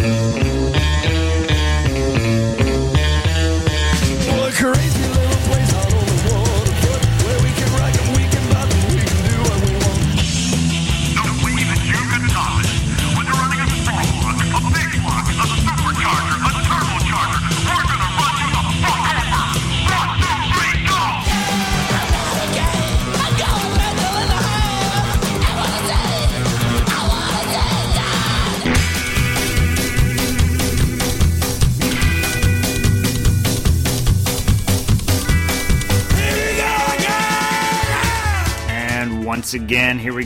Well, a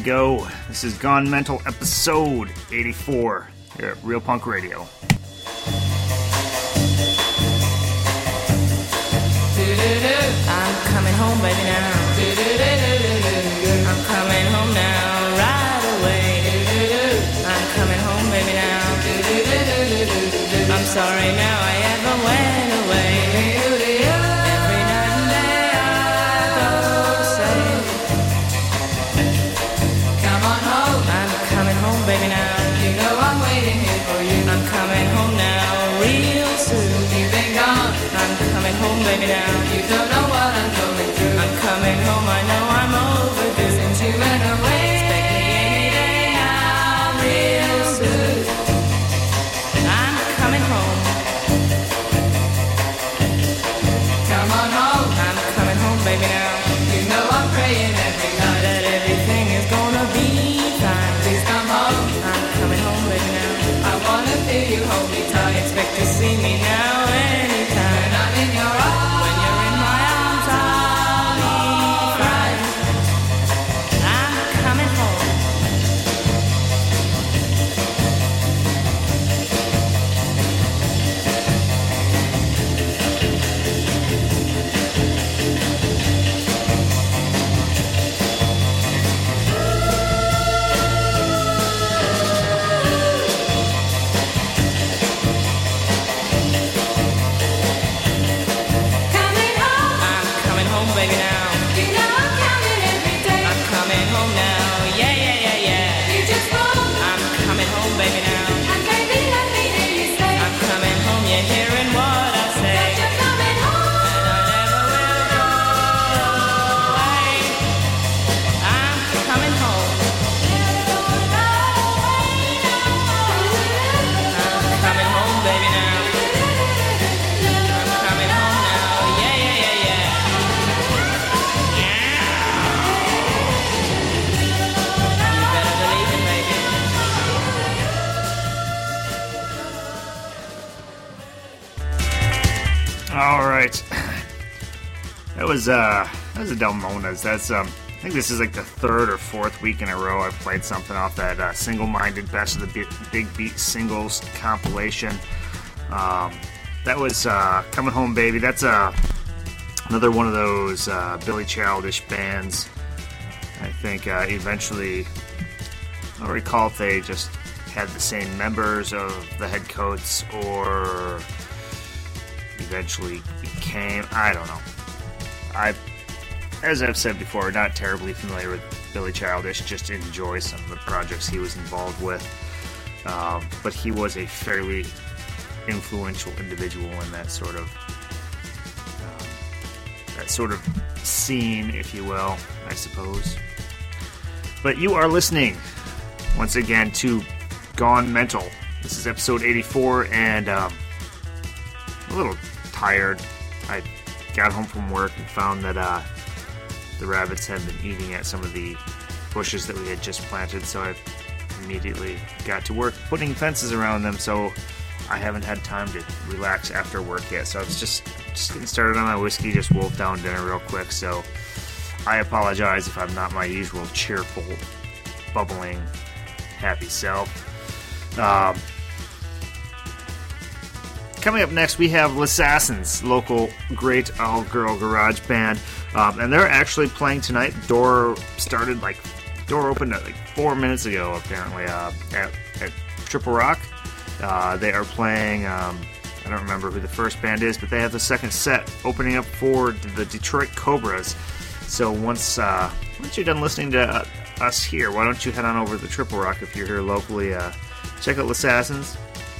go. This is Gone Mental episode 84 here at Real Punk Radio. I'm coming home, baby, now. I'm coming home now, right away. I'm coming home, baby, now. I'm sorry now Delmonas. That's um I think this is like the third or fourth week in a row I've played something off that uh, single-minded best of the Bi- big beat singles compilation. Um, that was uh, coming home, baby. That's uh, another one of those uh, Billy Childish bands. I think uh, eventually, I don't recall if they just had the same members of the head Headcoats or eventually became. I don't know. I, as I've said before, not terribly familiar with Billy Childish. Just enjoy some of the projects he was involved with. Um, but he was a fairly influential individual in that sort of um, that sort of scene, if you will, I suppose. But you are listening once again to Gone Mental. This is episode 84, and um, a little tired. I got home from work and found that uh, the rabbits had been eating at some of the bushes that we had just planted, so I immediately got to work putting fences around them. So I haven't had time to relax after work yet. So I was just just getting started on my whiskey, just wolfed down dinner real quick. So I apologize if I'm not my usual cheerful, bubbling, happy self. Um, coming up next, we have L'Assassins, local great all girl garage band. Um, and they're actually playing tonight. Door started like, door opened like four minutes ago, apparently, uh, at, at Triple Rock. Uh, they are playing, um, I don't remember who the first band is, but they have the second set opening up for the Detroit Cobras. So once, uh, once you're done listening to uh, us here, why don't you head on over to the Triple Rock if you're here locally? Uh, check out Assassins,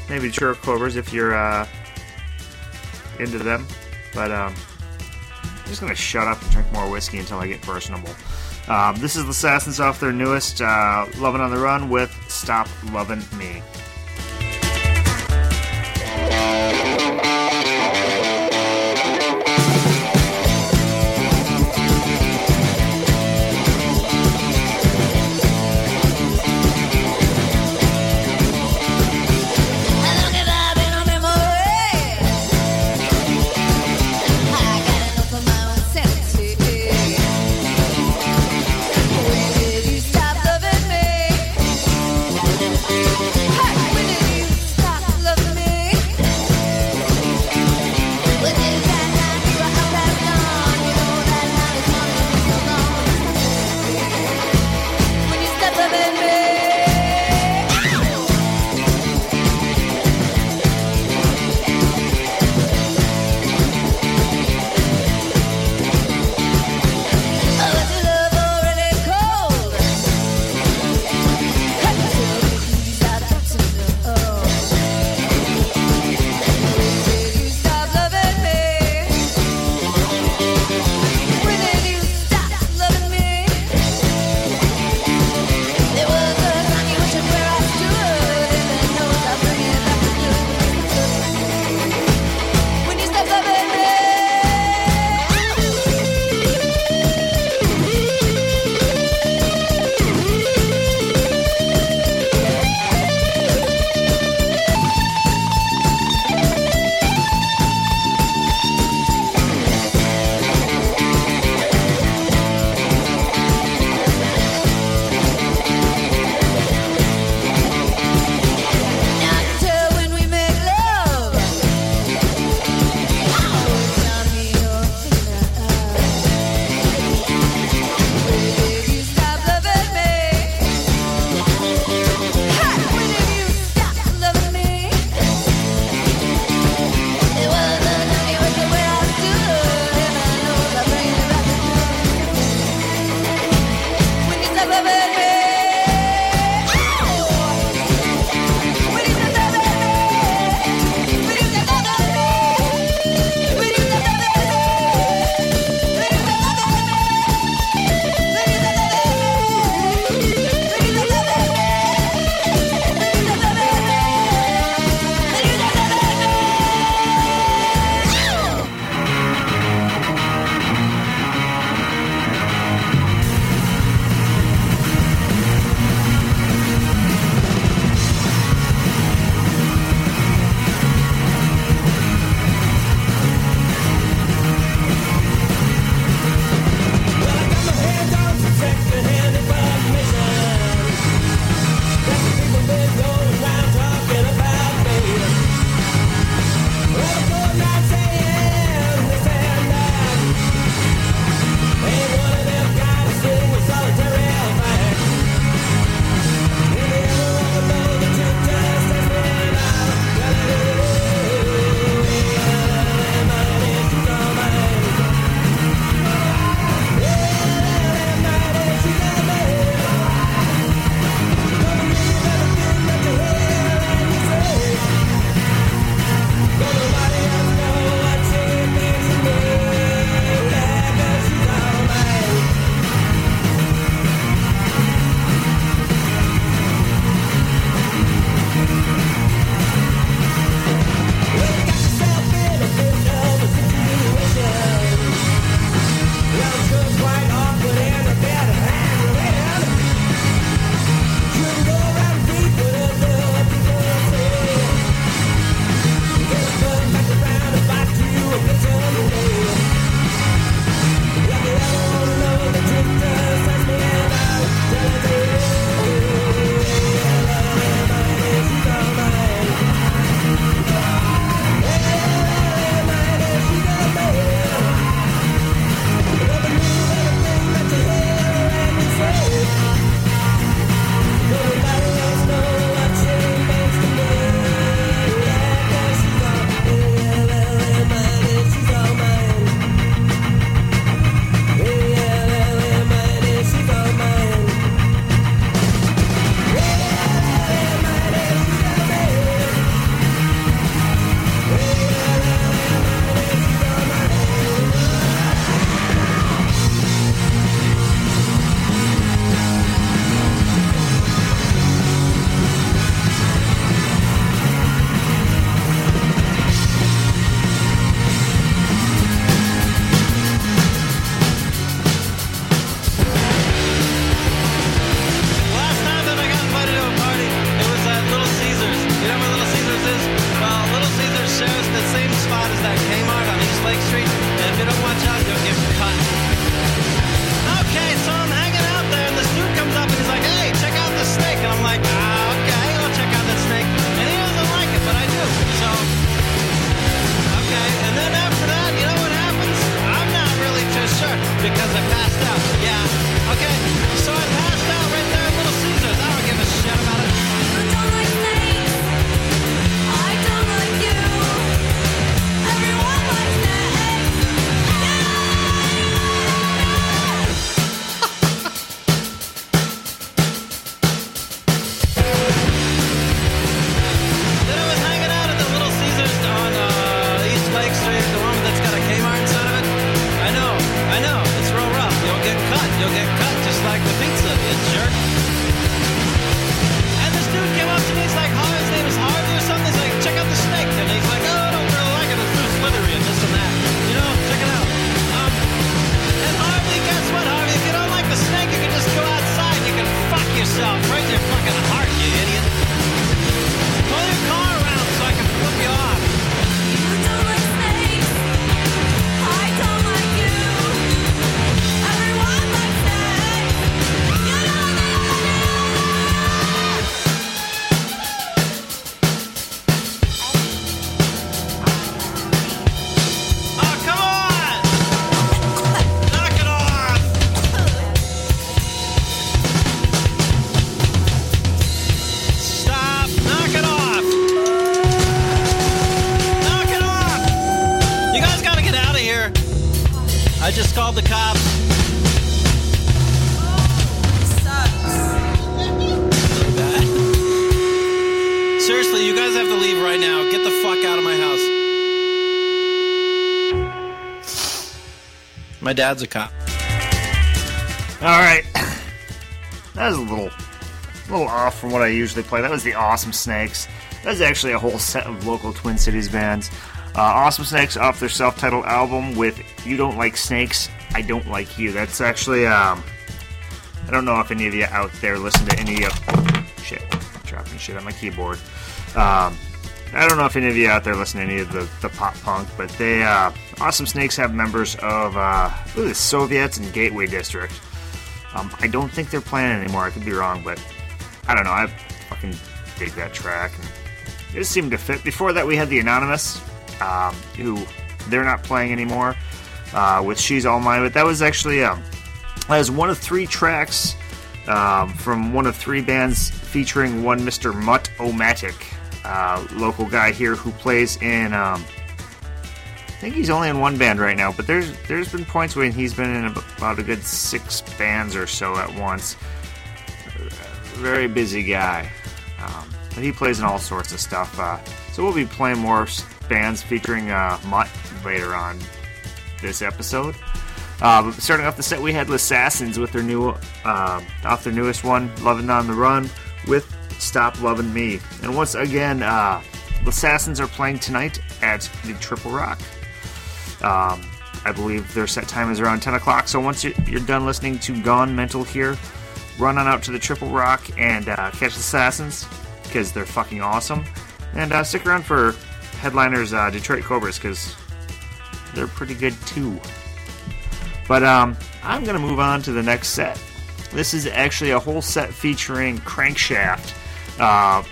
maybe Detroit Cobras if you're uh, into them. But um, just gonna shut up and drink more whiskey until I get personable. Um, this is the Assassins off their newest uh, "Lovin' on the Run" with "Stop Lovin' Me." My dad's a cop. All right, that was a little, a little off from what I usually play. That was the Awesome Snakes. That was actually a whole set of local Twin Cities bands. Uh, awesome Snakes off their self-titled album with "You Don't Like Snakes, I Don't Like You." That's actually, um, I don't know if any of you out there listen to any of shit, dropping shit on my keyboard. Um, I don't know if any of you out there listen to any of the, the pop punk, but they uh, Awesome Snakes have members of uh, the Soviets and Gateway District. Um, I don't think they're playing anymore. I could be wrong, but I don't know. I fucking dig that track. And it seemed to fit. Before that, we had the Anonymous, um, who they're not playing anymore uh, with "She's All Mine." But that was actually um, that was one of three tracks um, from one of three bands featuring one Mr. Mutt Omatic, uh, local guy here who plays in. Um, think he's only in one band right now, but there's there's been points when he's been in about a good six bands or so at once. Very busy guy, um, but he plays in all sorts of stuff. Uh, so we'll be playing more bands featuring uh, Mutt later on this episode. Uh, starting off the set, we had the Assassins with their new, uh, off their newest one, "Loving on the Run," with "Stop Loving Me." And once again, uh, Assassins are playing tonight at the Triple Rock. Um, I believe their set time is around 10 o'clock. So once you're, done listening to Gone Mental here, run on out to the Triple Rock and uh, catch the Assassins because they're fucking awesome. And uh, stick around for headliners uh, Detroit Cobras because they're pretty good too. But um, I'm going to move on to the next set. This is actually a whole set featuring Crankshaft. Uh,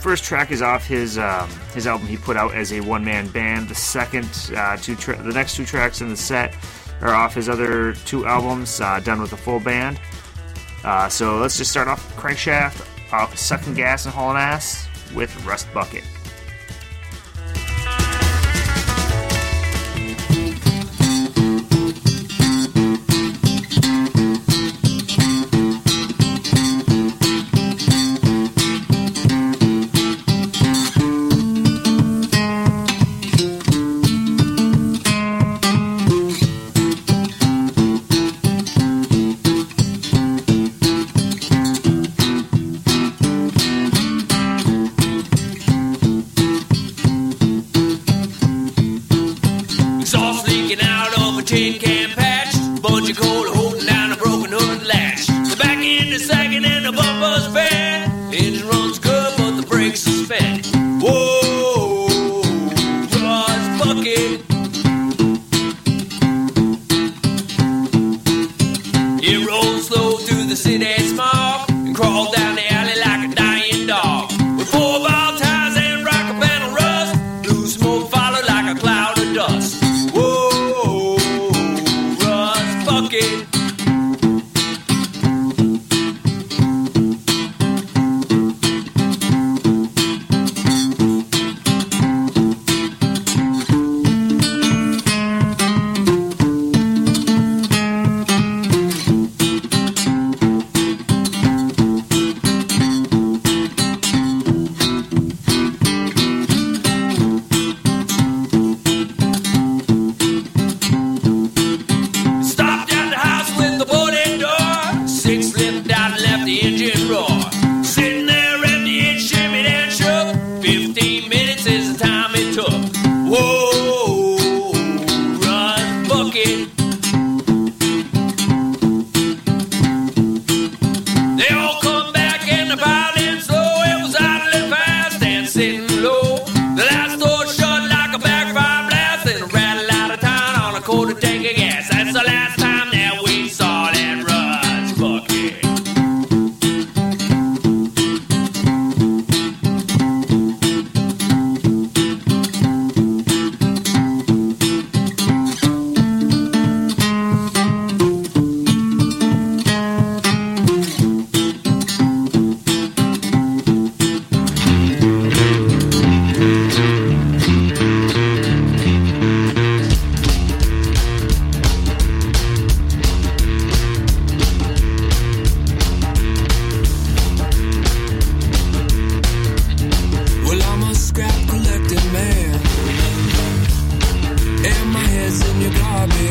first track is off his um, his album he put out as a one man band. The second uh, two tra- the next two tracks in the set are off his other two albums uh, done with a full band. Uh, so let's just start off Crankshaft off Sucking Gas and Hauling Ass with Rust Bucket. The city.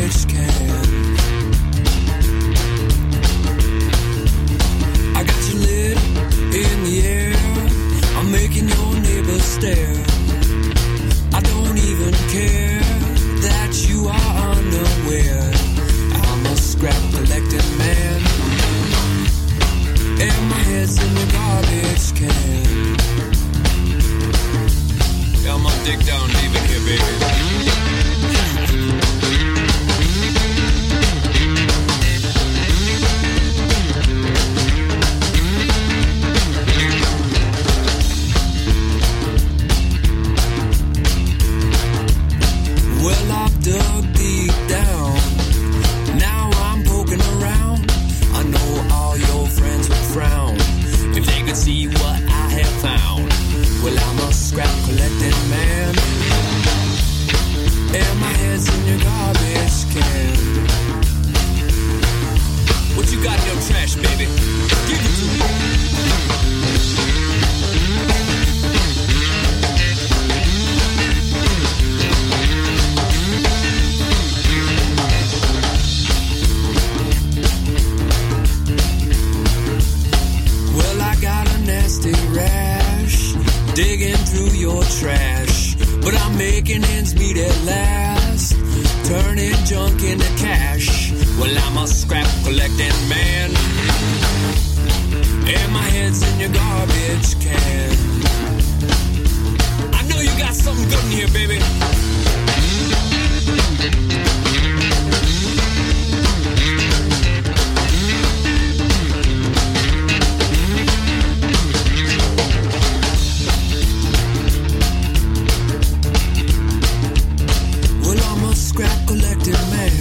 escape. scrap collected man.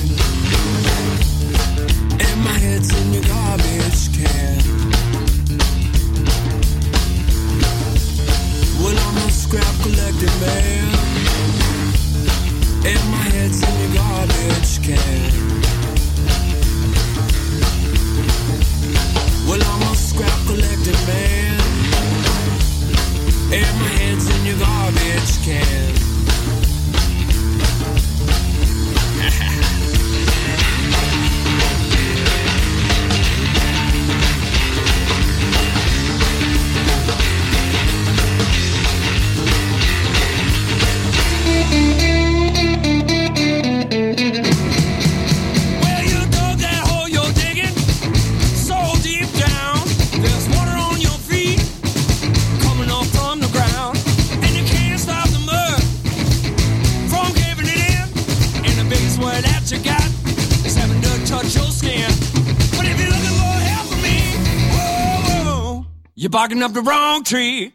barking up the wrong tree.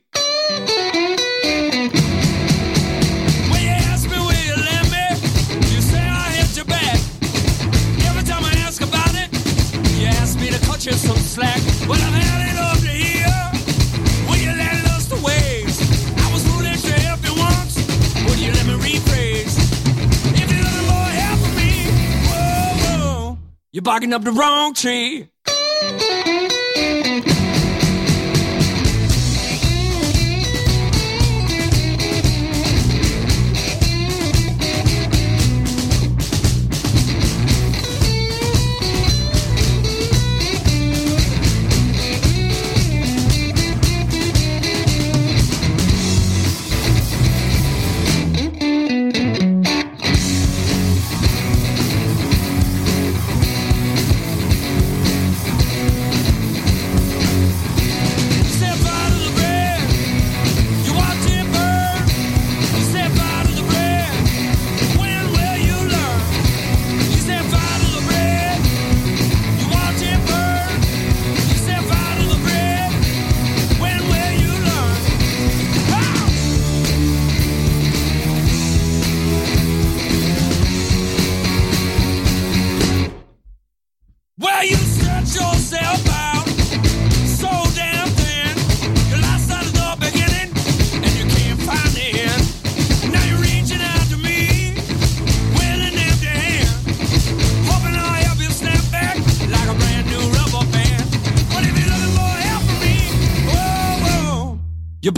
Just some slack, but I've had it up to here. Will you let us the waves? I was rooting to help you once. Would you let me rephrase? If you're looking for help from me, whoa, whoa, you're barking up the wrong tree.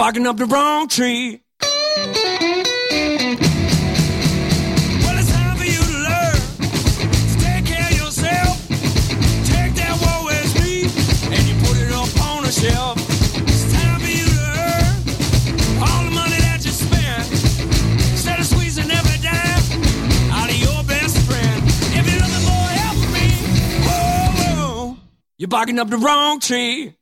barking up the wrong tree. yourself. It's time for you to all the money that you. Instead of squeezing every dime out of your best friend. If you're looking for help me, you're barking up the wrong tree.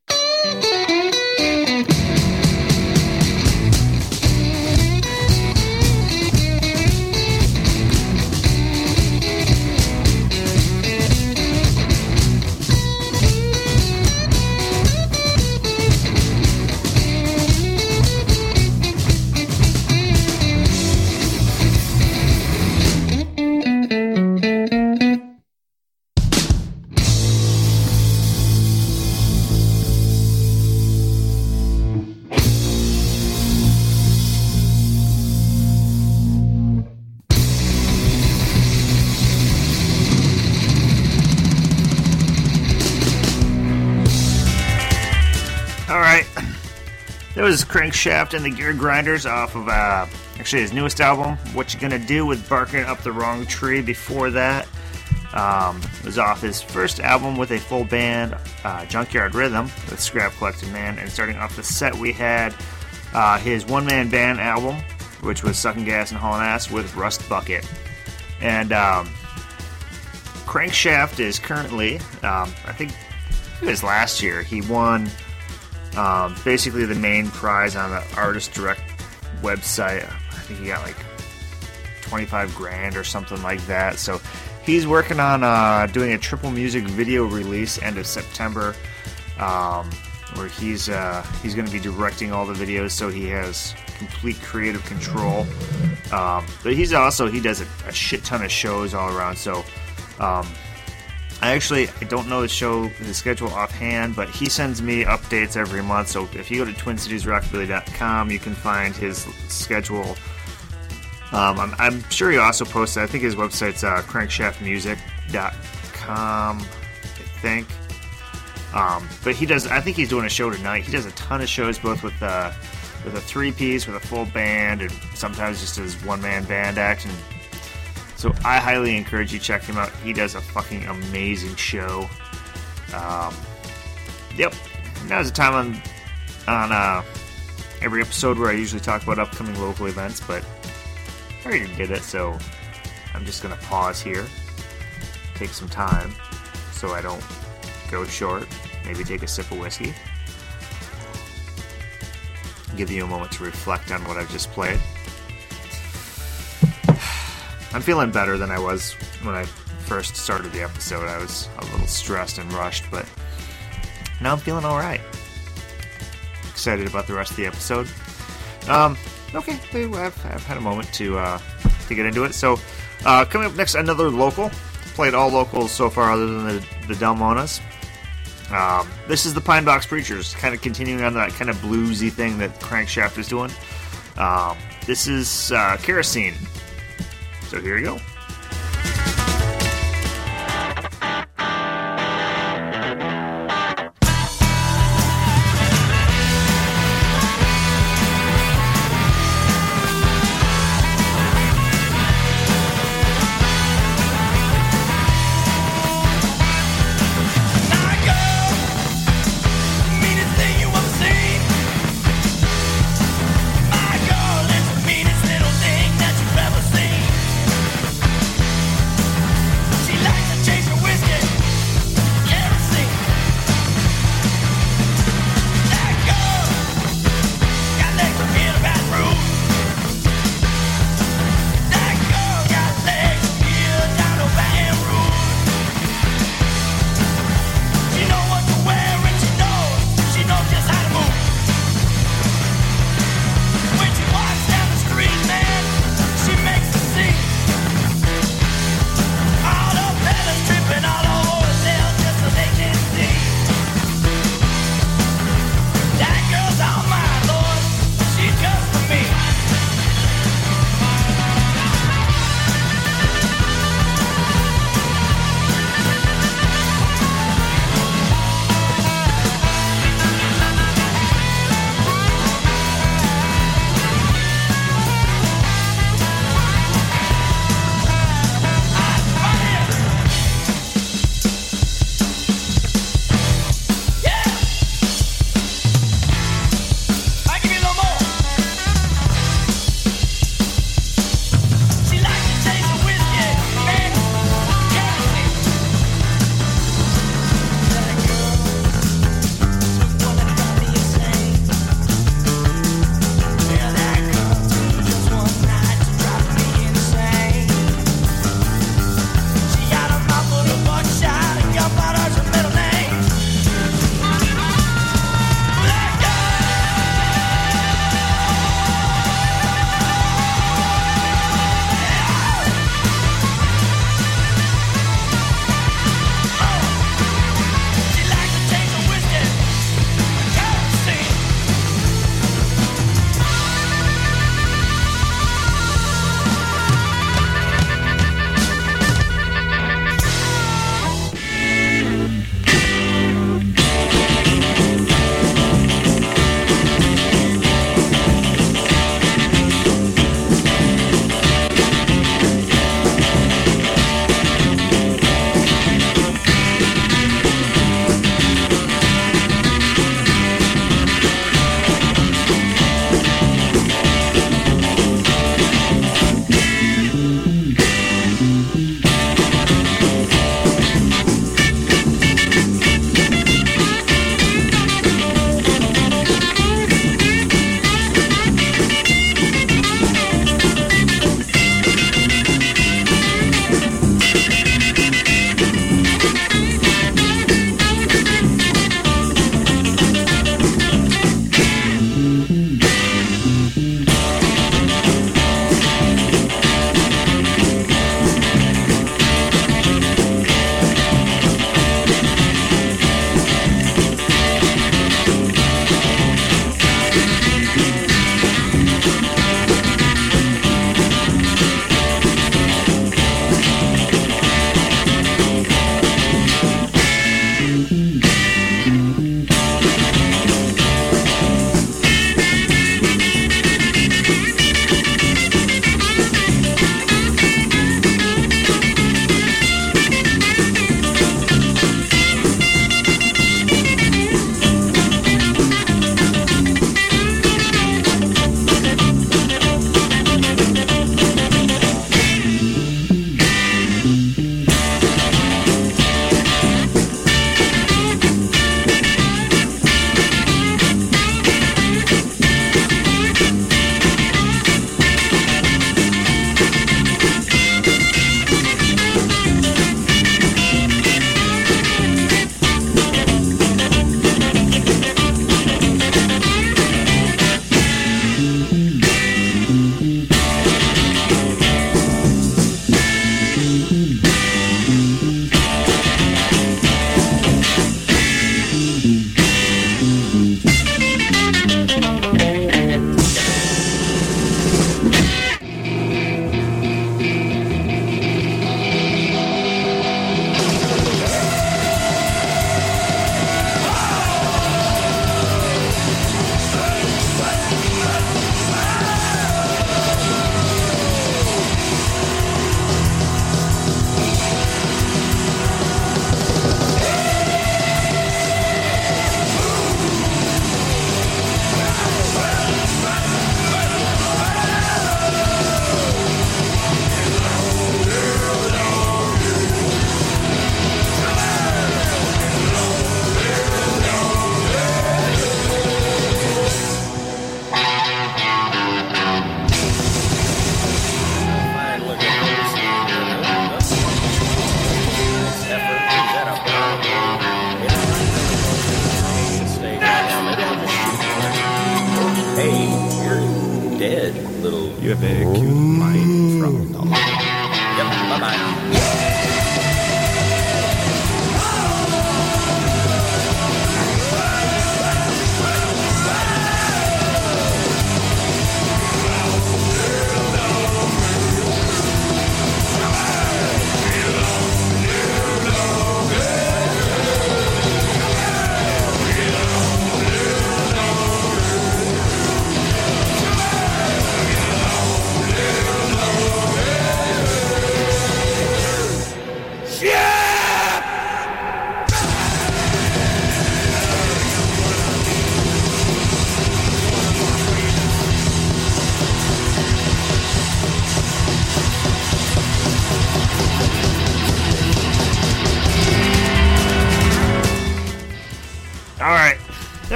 That was Crankshaft and the Gear Grinders off of uh, actually his newest album, What You Gonna Do with Barking Up the Wrong Tree. Before that, um, was off his first album with a full band, uh, Junkyard Rhythm, with Scrap Collecting Man. And starting off the set, we had uh, his one man band album, which was Sucking Gas and Hauling Ass with Rust Bucket. And um, Crankshaft is currently, um, I think it was last year, he won um, basically the main prize on the Artist Direct website. I think he got like 25 grand or something like that. So he's working on uh, doing a triple music video release end of September, um, where he's uh, he's going to be directing all the videos, so he has complete creative control. Um, but he's also he does a, a shit ton of shows all around. So um, I actually I don't know the show the schedule offhand, but he sends me updates every month. So if you go to TwinCitiesRockabilly.com, you can find his schedule. Um, I'm, I'm sure he also posts. I think his website's uh, crankshaftmusic.com. I think. Um, but he does. I think he's doing a show tonight. He does a ton of shows, both with uh, with a three piece, with a full band, and sometimes just his one man band act. And so I highly encourage you check him out. He does a fucking amazing show. Um, yep. Now's the time on on uh, every episode where I usually talk about upcoming local events, but I already did it, so I'm just gonna pause here, take some time, so I don't go short. Maybe take a sip of whiskey. Give you a moment to reflect on what I've just played. I'm feeling better than I was when I first started the episode. I was a little stressed and rushed, but now I'm feeling all right. Excited about the rest of the episode. Um, okay, I've, I've had a moment to uh, to get into it. So, uh, coming up next, another local. Played all locals so far, other than the the Delmonas. Um, this is the Pine Box Preachers, kind of continuing on that kind of bluesy thing that Crankshaft is doing. Um, this is uh, Kerosene. So here you go.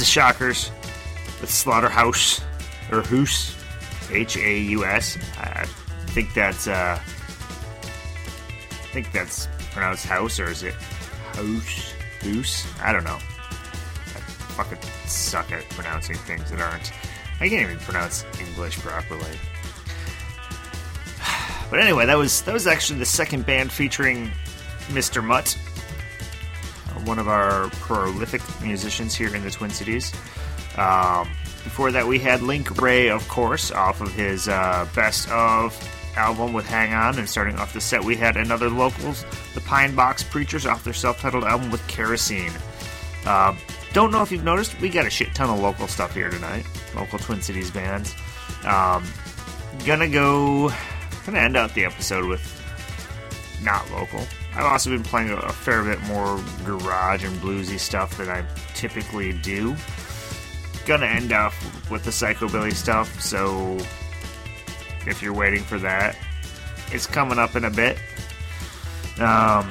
The Shockers with Slaughterhouse or Hoos, H A U S. I think that's uh, I think that's pronounced house or is it house? Hoos? I don't know. I fucking suck at pronouncing things that aren't. I can't even pronounce English properly. But anyway, that was that was actually the second band featuring Mr. Mutt, one of our prolific musicians here in the Twin Cities. Um, before that, we had Link Wray, of course, off of his uh, best of album with Hang On. And starting off the set, we had another locals, the Pine Box Preachers, off their self titled album with Kerosene. Uh, don't know if you've noticed, we got a shit ton of local stuff here tonight. Local Twin Cities bands. Um, gonna go. Gonna end out the episode with not local. I've also been playing a, fair bit more garage and bluesy stuff than I typically do. Gonna end up with the psychobilly stuff, so if you're waiting for that, it's coming up in a bit. Um,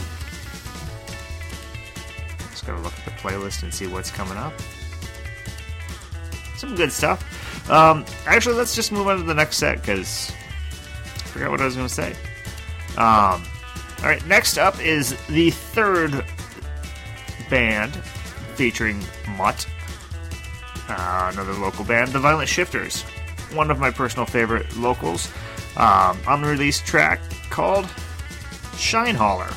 just gotta look at the playlist and see what's coming up. Some good stuff. Um, actually, let's just move on to the next set because I forgot what I was to say. Um, all right, next up is the third band featuring Mutt, uh, another local band, the Violent Shifters, one of my personal favorite locals, um, unreleased track called Shine Hauler.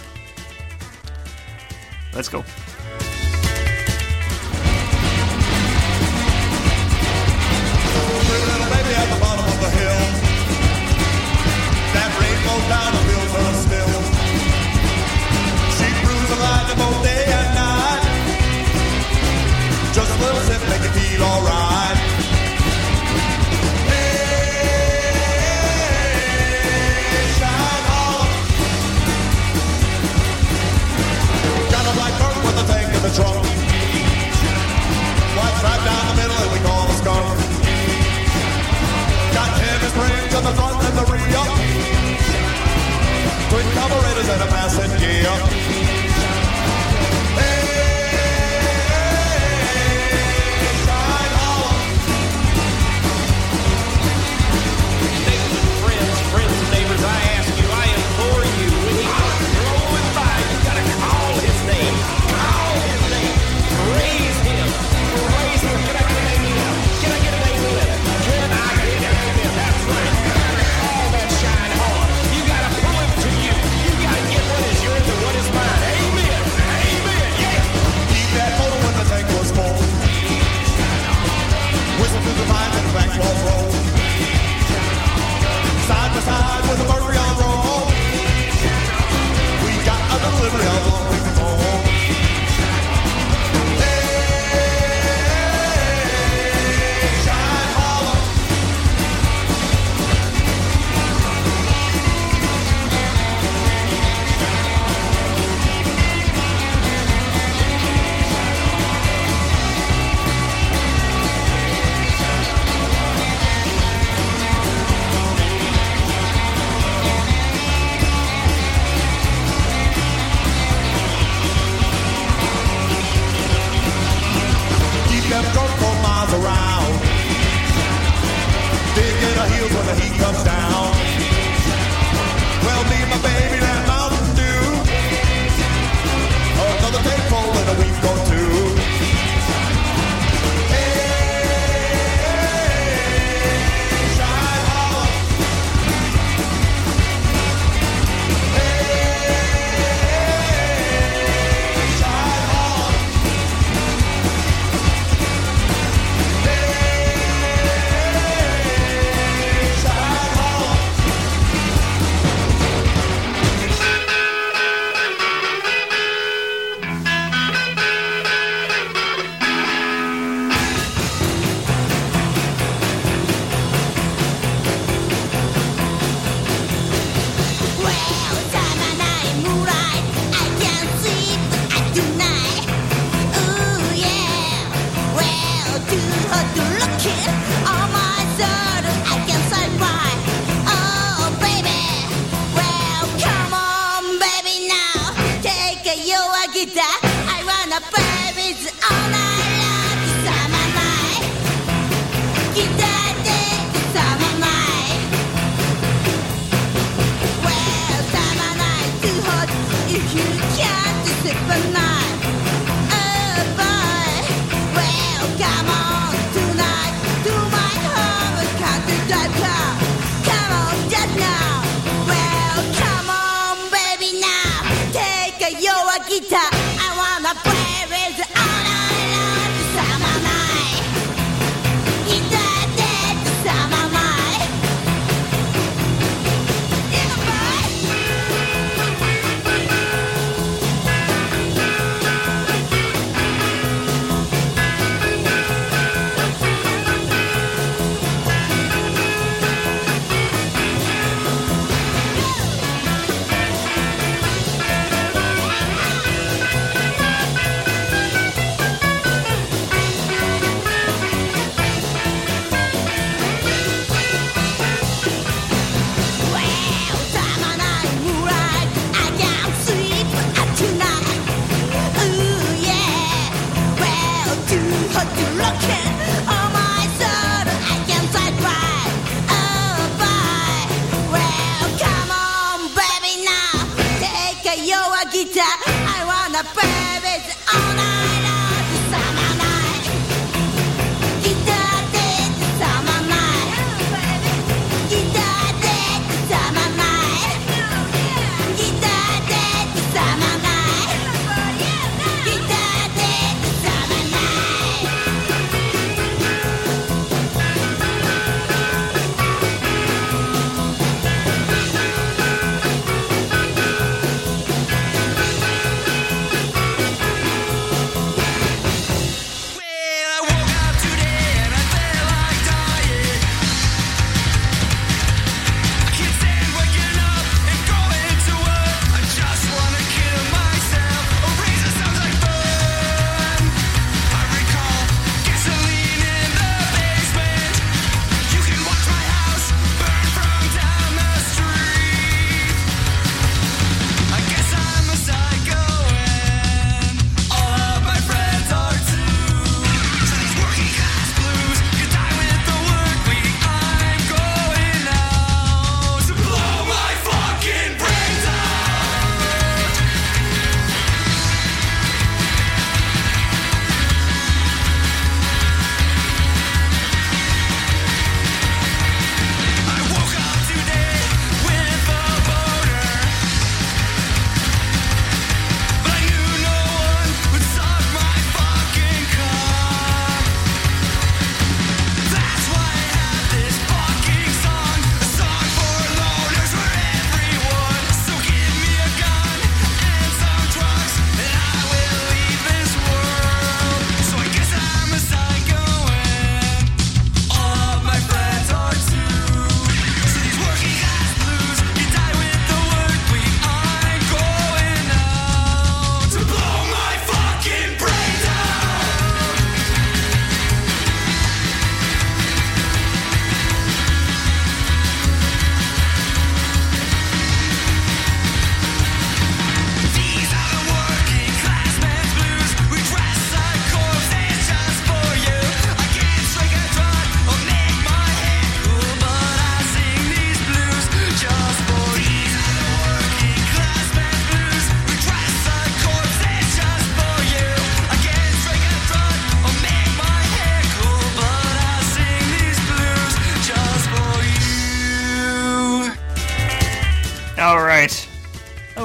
Let's go.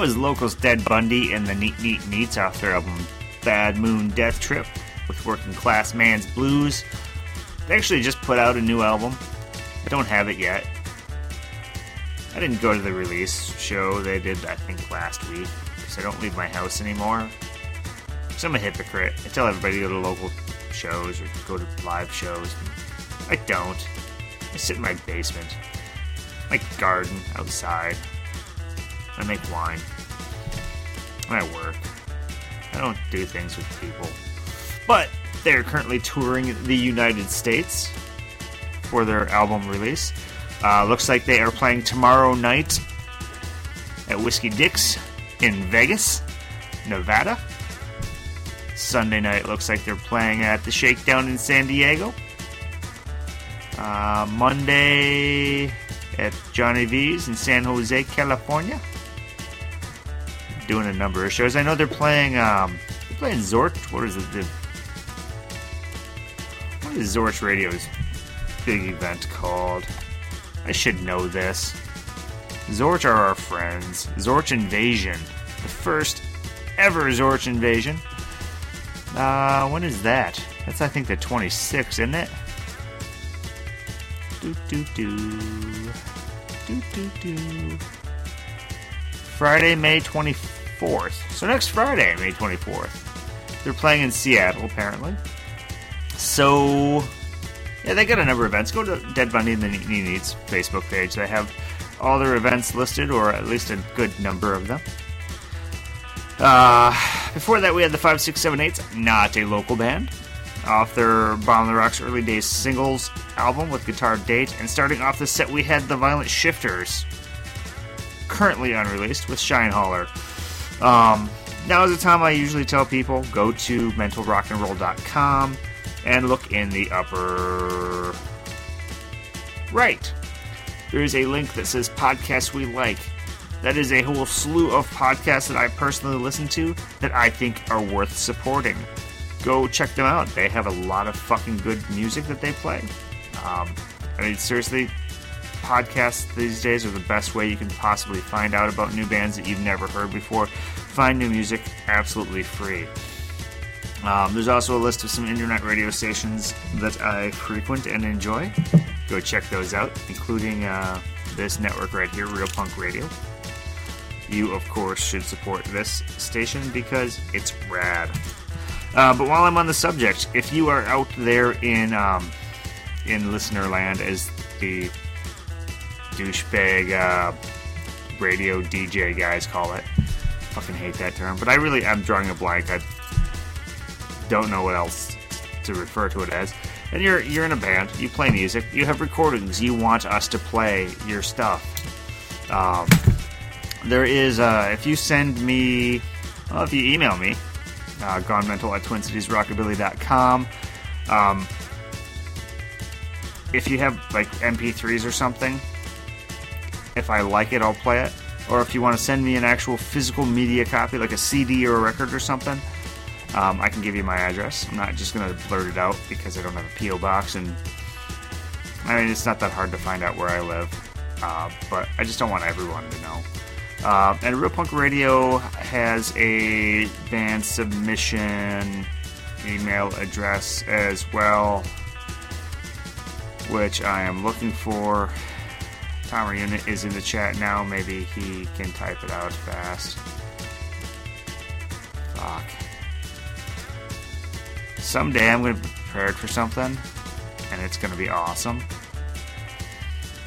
Was Locals Dead Bundy and the Neat Neat Neats off their album Bad Moon Death Trip with Working Class Man's Blues. They actually just put out a new album. I don't have it yet. I didn't go to the release show they did, I think, last week because I don't leave my house anymore. So I'm a hypocrite. I tell everybody to go to local shows or go to live shows. I don't. I sit in my basement, my garden outside. I make wine. I work. I don't do things with people. But they're currently touring the United States for their album release. Uh, looks like they are playing tomorrow night at Whiskey Dick's in Vegas, Nevada. Sunday night looks like they're playing at the Shakedown in San Diego. Uh, Monday at Johnny V's in San Jose, California. Doing a number of shows. I know they're playing. Um, they're playing Zort. What is it? The, what is Zort's Radio's big event called? I should know this. Zorch are our friends. Zorch Invasion, the first Everzorch Invasion. Uh, when is that? That's I think the 26th, isn't it? Do do do. Do do do. Friday, May 24th. So next Friday, May 24th. They're playing in Seattle, apparently. So, yeah, they got a number of events. Go to Dead Bundy and the Neat Neats Facebook page. They have all their events listed, or at least a good number of them. Uh, before that, we had the 5678s, not a local band, off their Bomb the Rocks early days singles album with guitar date. And starting off the set, we had the Violent Shifters, currently unreleased, with Shine Holler. Um, now is the time I usually tell people go to mentalrockandroll.com and look in the upper right. There is a link that says podcasts we like. That is a whole slew of podcasts that I personally listen to that I think are worth supporting. Go check them out. They have a lot of fucking good music that they play. Um, I mean, seriously, podcasts these days are the best way you can possibly find out about new bands that you've never heard before. Find new music absolutely free. Um, there's also a list of some internet radio stations that I frequent and enjoy. Go check those out, including uh, this network right here, Real Punk Radio. You, of course, should support this station because it's rad. Uh, but while I'm on the subject, if you are out there in um, in listener land, as the douchebag uh, radio DJ guys call it, fucking hate that term. But I really am drawing a blank. I don't know what else to refer to it as. And you're you're in a band, you play music, you have recordings, you want us to play your stuff. Um, there is uh, if you send me, well, if you email me, uh, gone mental at twincitiesrockabilly.com. Um, if you have like MP3s or something, if I like it, I'll play it. Or if you want to send me an actual physical media copy, like a CD or a record or something, um, I can give you my address. I'm not just going to blurt it out because I don't have a P.O. box. And I mean, it's not that hard to find out where I live. Uh, but I just don't want everyone to know. Uh, and Real Punk Radio has a band submission email address as well, which I am looking for. Timer Unit is in the chat now. Maybe he can type it out fast. Fuck. Someday I'm going to be prepared for something, and it's going to be awesome.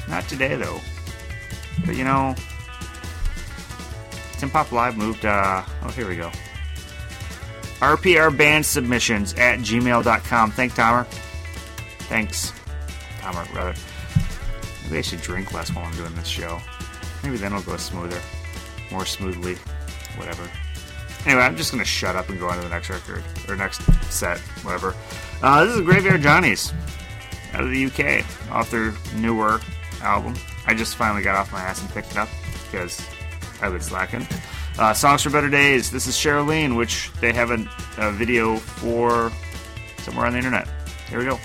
Not today, though. But you know, Tim Pop Live moved, uh, oh, here we go. RPR band submissions at gmail.com. Thank Tomer. Thanks, Tomer, rather. Maybe I should drink less while I'm doing this show. Maybe then it'll go smoother. More smoothly. Whatever. Anyway, I'm just to shut up and go on to the next record. Or next set. Whatever. Uh, this is Graveyard Johnnies. Out of the UK. Off their newer album. I just finally got off my ass and picked it up. Because I've been slacking. Uh, Songs for Better Days. This is Cheryline, which they have a, a video for somewhere on the internet. Here we go.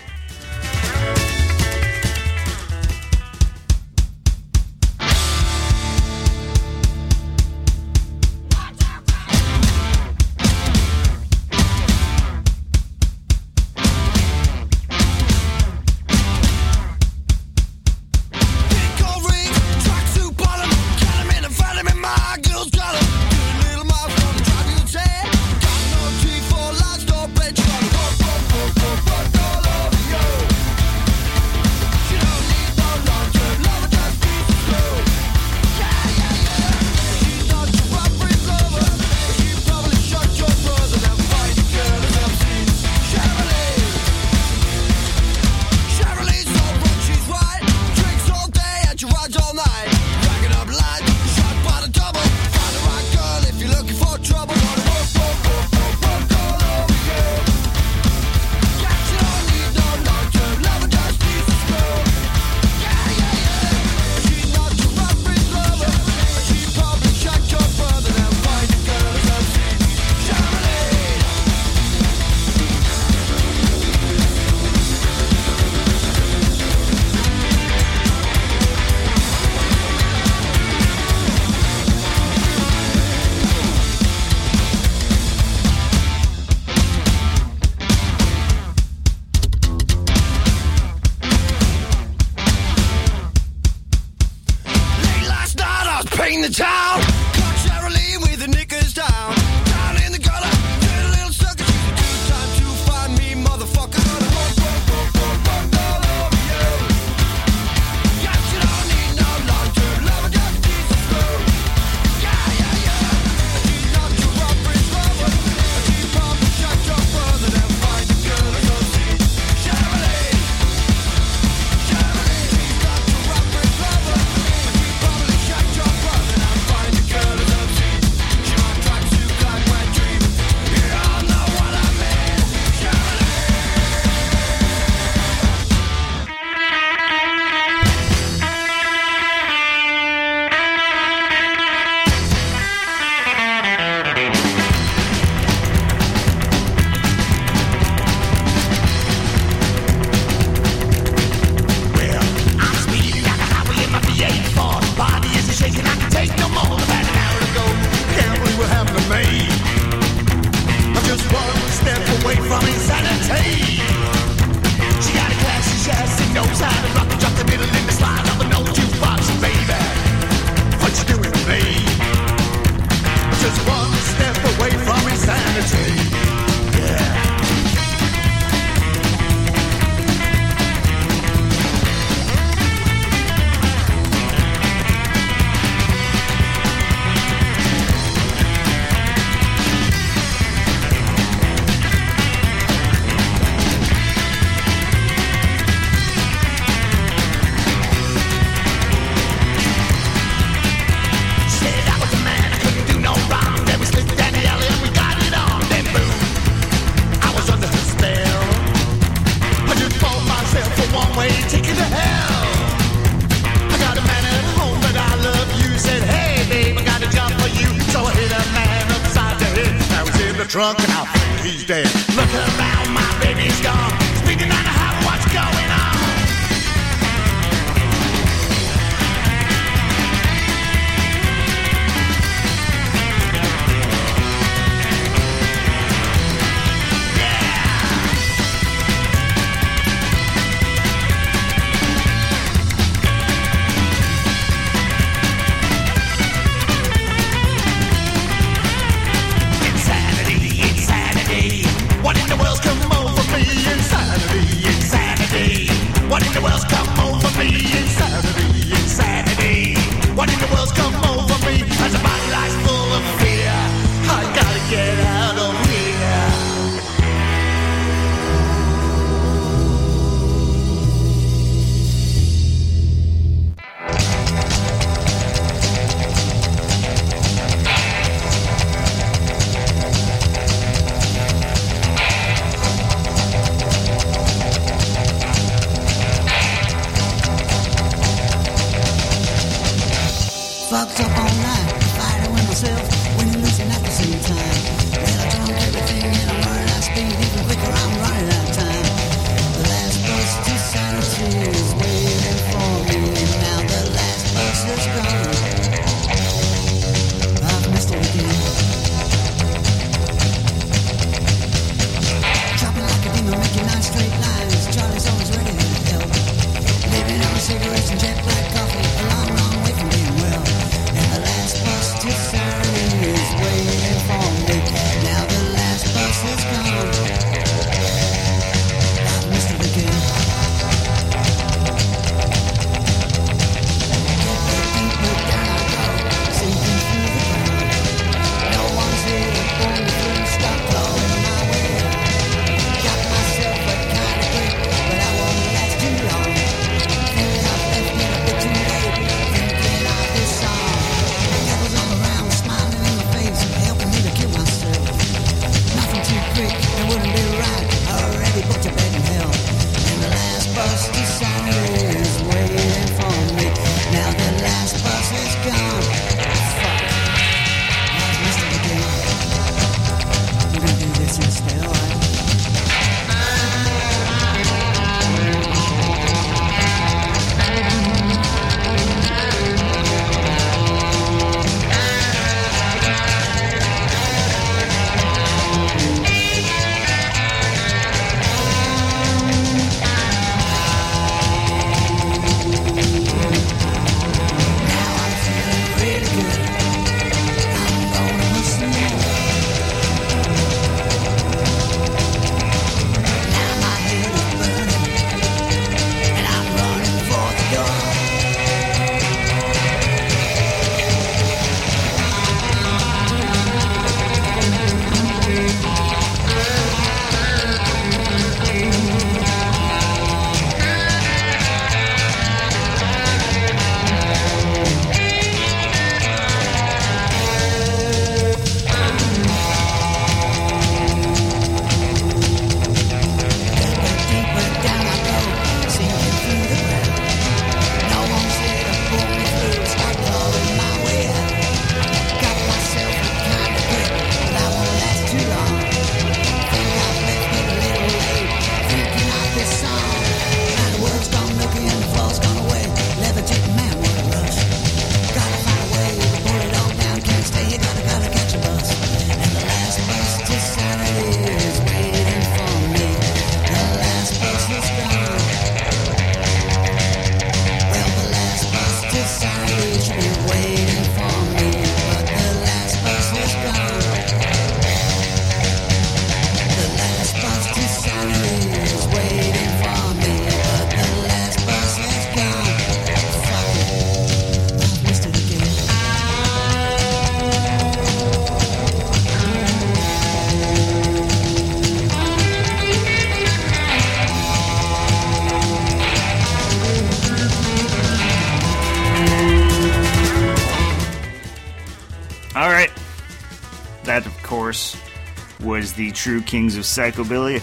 The true kings of psychobilly,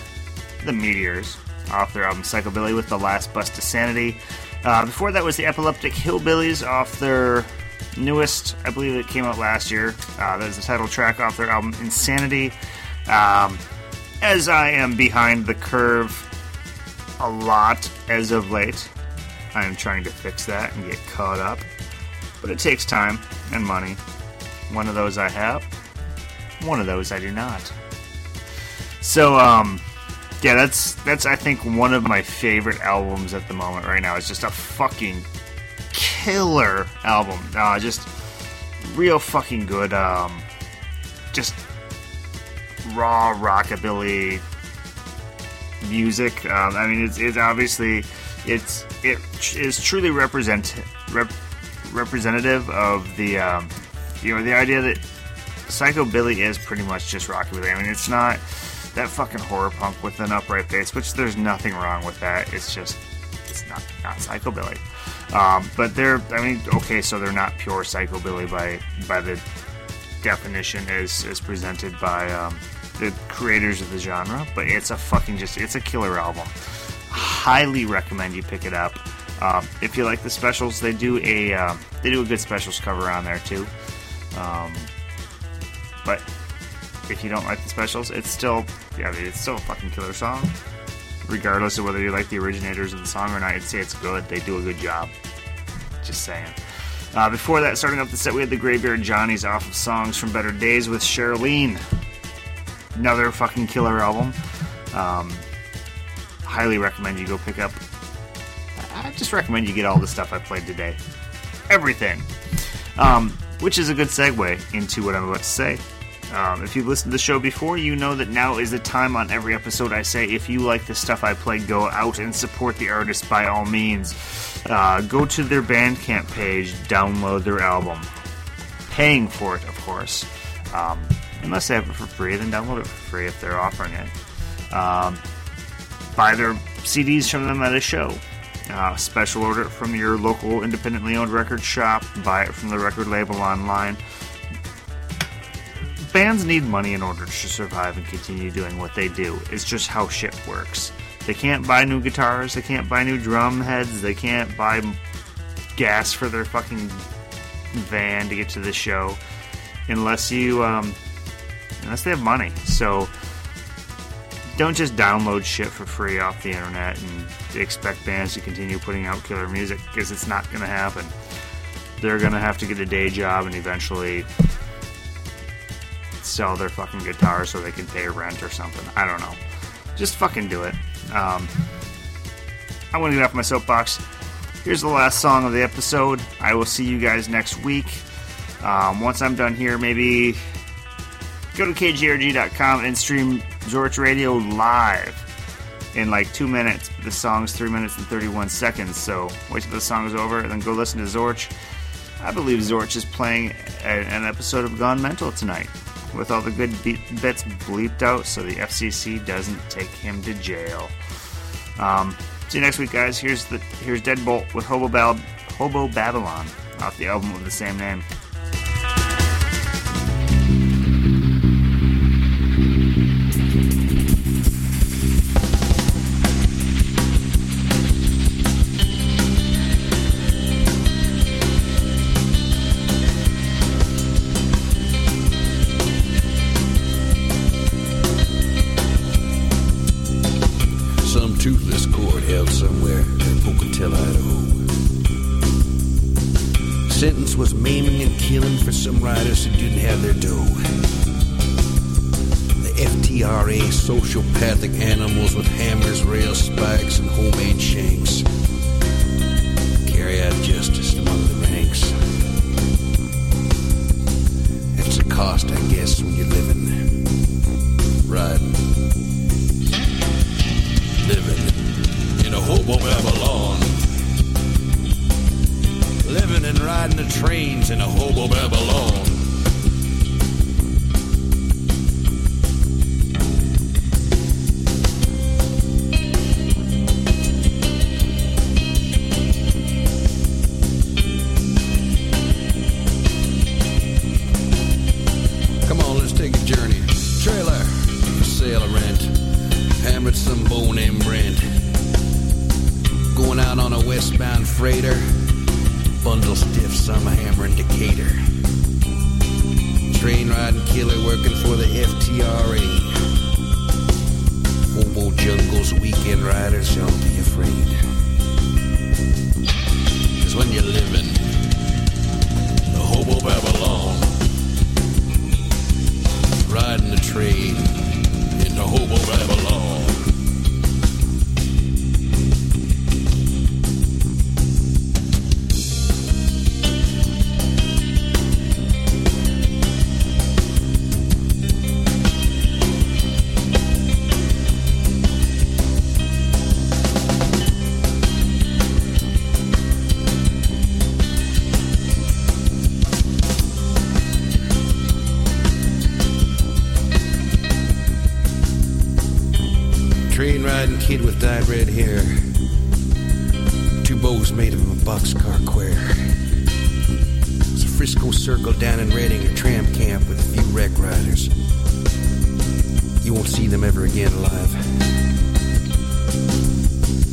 the Meteors, off their album Psychobilly with the last bust to sanity. Uh, before that was the Epileptic Hillbillies off their newest, I believe it came out last year. Uh, the title track off their album Insanity. Um, as I am behind the curve a lot as of late, I am trying to fix that and get caught up. But it takes time and money. One of those I have, one of those I do not. So, um, yeah, that's that's I think one of my favorite albums at the moment right now. It's just a fucking killer album. Uh, just real fucking good. Um, just raw rockabilly music. Um, I mean, it's, it's obviously it's it is truly represent rep, representative of the um, you know the idea that psychobilly is pretty much just rockabilly. I mean, it's not that fucking horror punk with an upright bass, which there's nothing wrong with that. It's just it's not not psychobilly. Um, but they're I mean okay, so they're not pure psychobilly by by the definition as as presented by um, the creators of the genre. But it's a fucking just it's a killer album. Highly recommend you pick it up. Um, if you like the specials, they do a um, they do a good specials cover on there too. Um, but if you don't like the specials, it's still yeah, I mean, it's still a fucking killer song. Regardless of whether you like the originators of the song or not, I'd say it's good. They do a good job. Just saying. Uh, before that, starting off the set, we had the Graveyard Johnnies off of Songs from Better Days with Charlene. Another fucking killer album. Um, highly recommend you go pick up. I just recommend you get all the stuff I played today. Everything. Um, which is a good segue into what I'm about to say. Um, if you've listened to the show before, you know that now is the time on every episode I say, if you like the stuff I play, go out and support the artist by all means. Uh, go to their Bandcamp page, download their album. Paying for it, of course. Um, unless they have it for free, then download it for free if they're offering it. Um, buy their CDs from them at a show. Uh, special order it from your local independently owned record shop. Buy it from the record label online bands need money in order to survive and continue doing what they do. It's just how shit works. They can't buy new guitars, they can't buy new drum heads, they can't buy gas for their fucking van to get to the show unless you um, unless they have money. So don't just download shit for free off the internet and expect bands to continue putting out killer music because it's not going to happen. They're going to have to get a day job and eventually sell their fucking guitar so they can pay rent or something. I don't know. Just fucking do it. Um, I want to get off my soapbox. Here's the last song of the episode. I will see you guys next week. Um, once I'm done here, maybe go to kgrg.com and stream Zorch Radio live in like two minutes. The song's three minutes and 31 seconds, so wait till the song is over and then go listen to Zorch. I believe Zorch is playing a, an episode of Gone Mental tonight with all the good beat, bits bleeped out so the FCC doesn't take him to jail. Um, see you next week, guys. Here's the here's Deadbolt with Hobo, Bab- Hobo Babylon off the album of the same name. Some riders who didn't have their dough. The FTRA sociopathic animals with hammers, rail spikes, and homemade shanks Train riding killer working for the FTRA. Hobo jungles, weekend riders, don't be afraid. Cause when you're living the hobo Babylon, riding the train into hobo Babylon. kid with dyed red hair. Two bows made of a boxcar queer. It's a Frisco circle down in Redding, a tram camp with a few wreck riders. You won't see them ever again alive.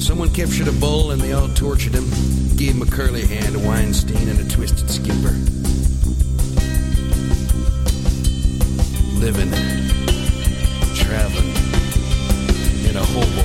Someone captured a bull and they all tortured him, gave him a curly hand, a Weinstein, and a twisted skipper. Living, traveling in a hobo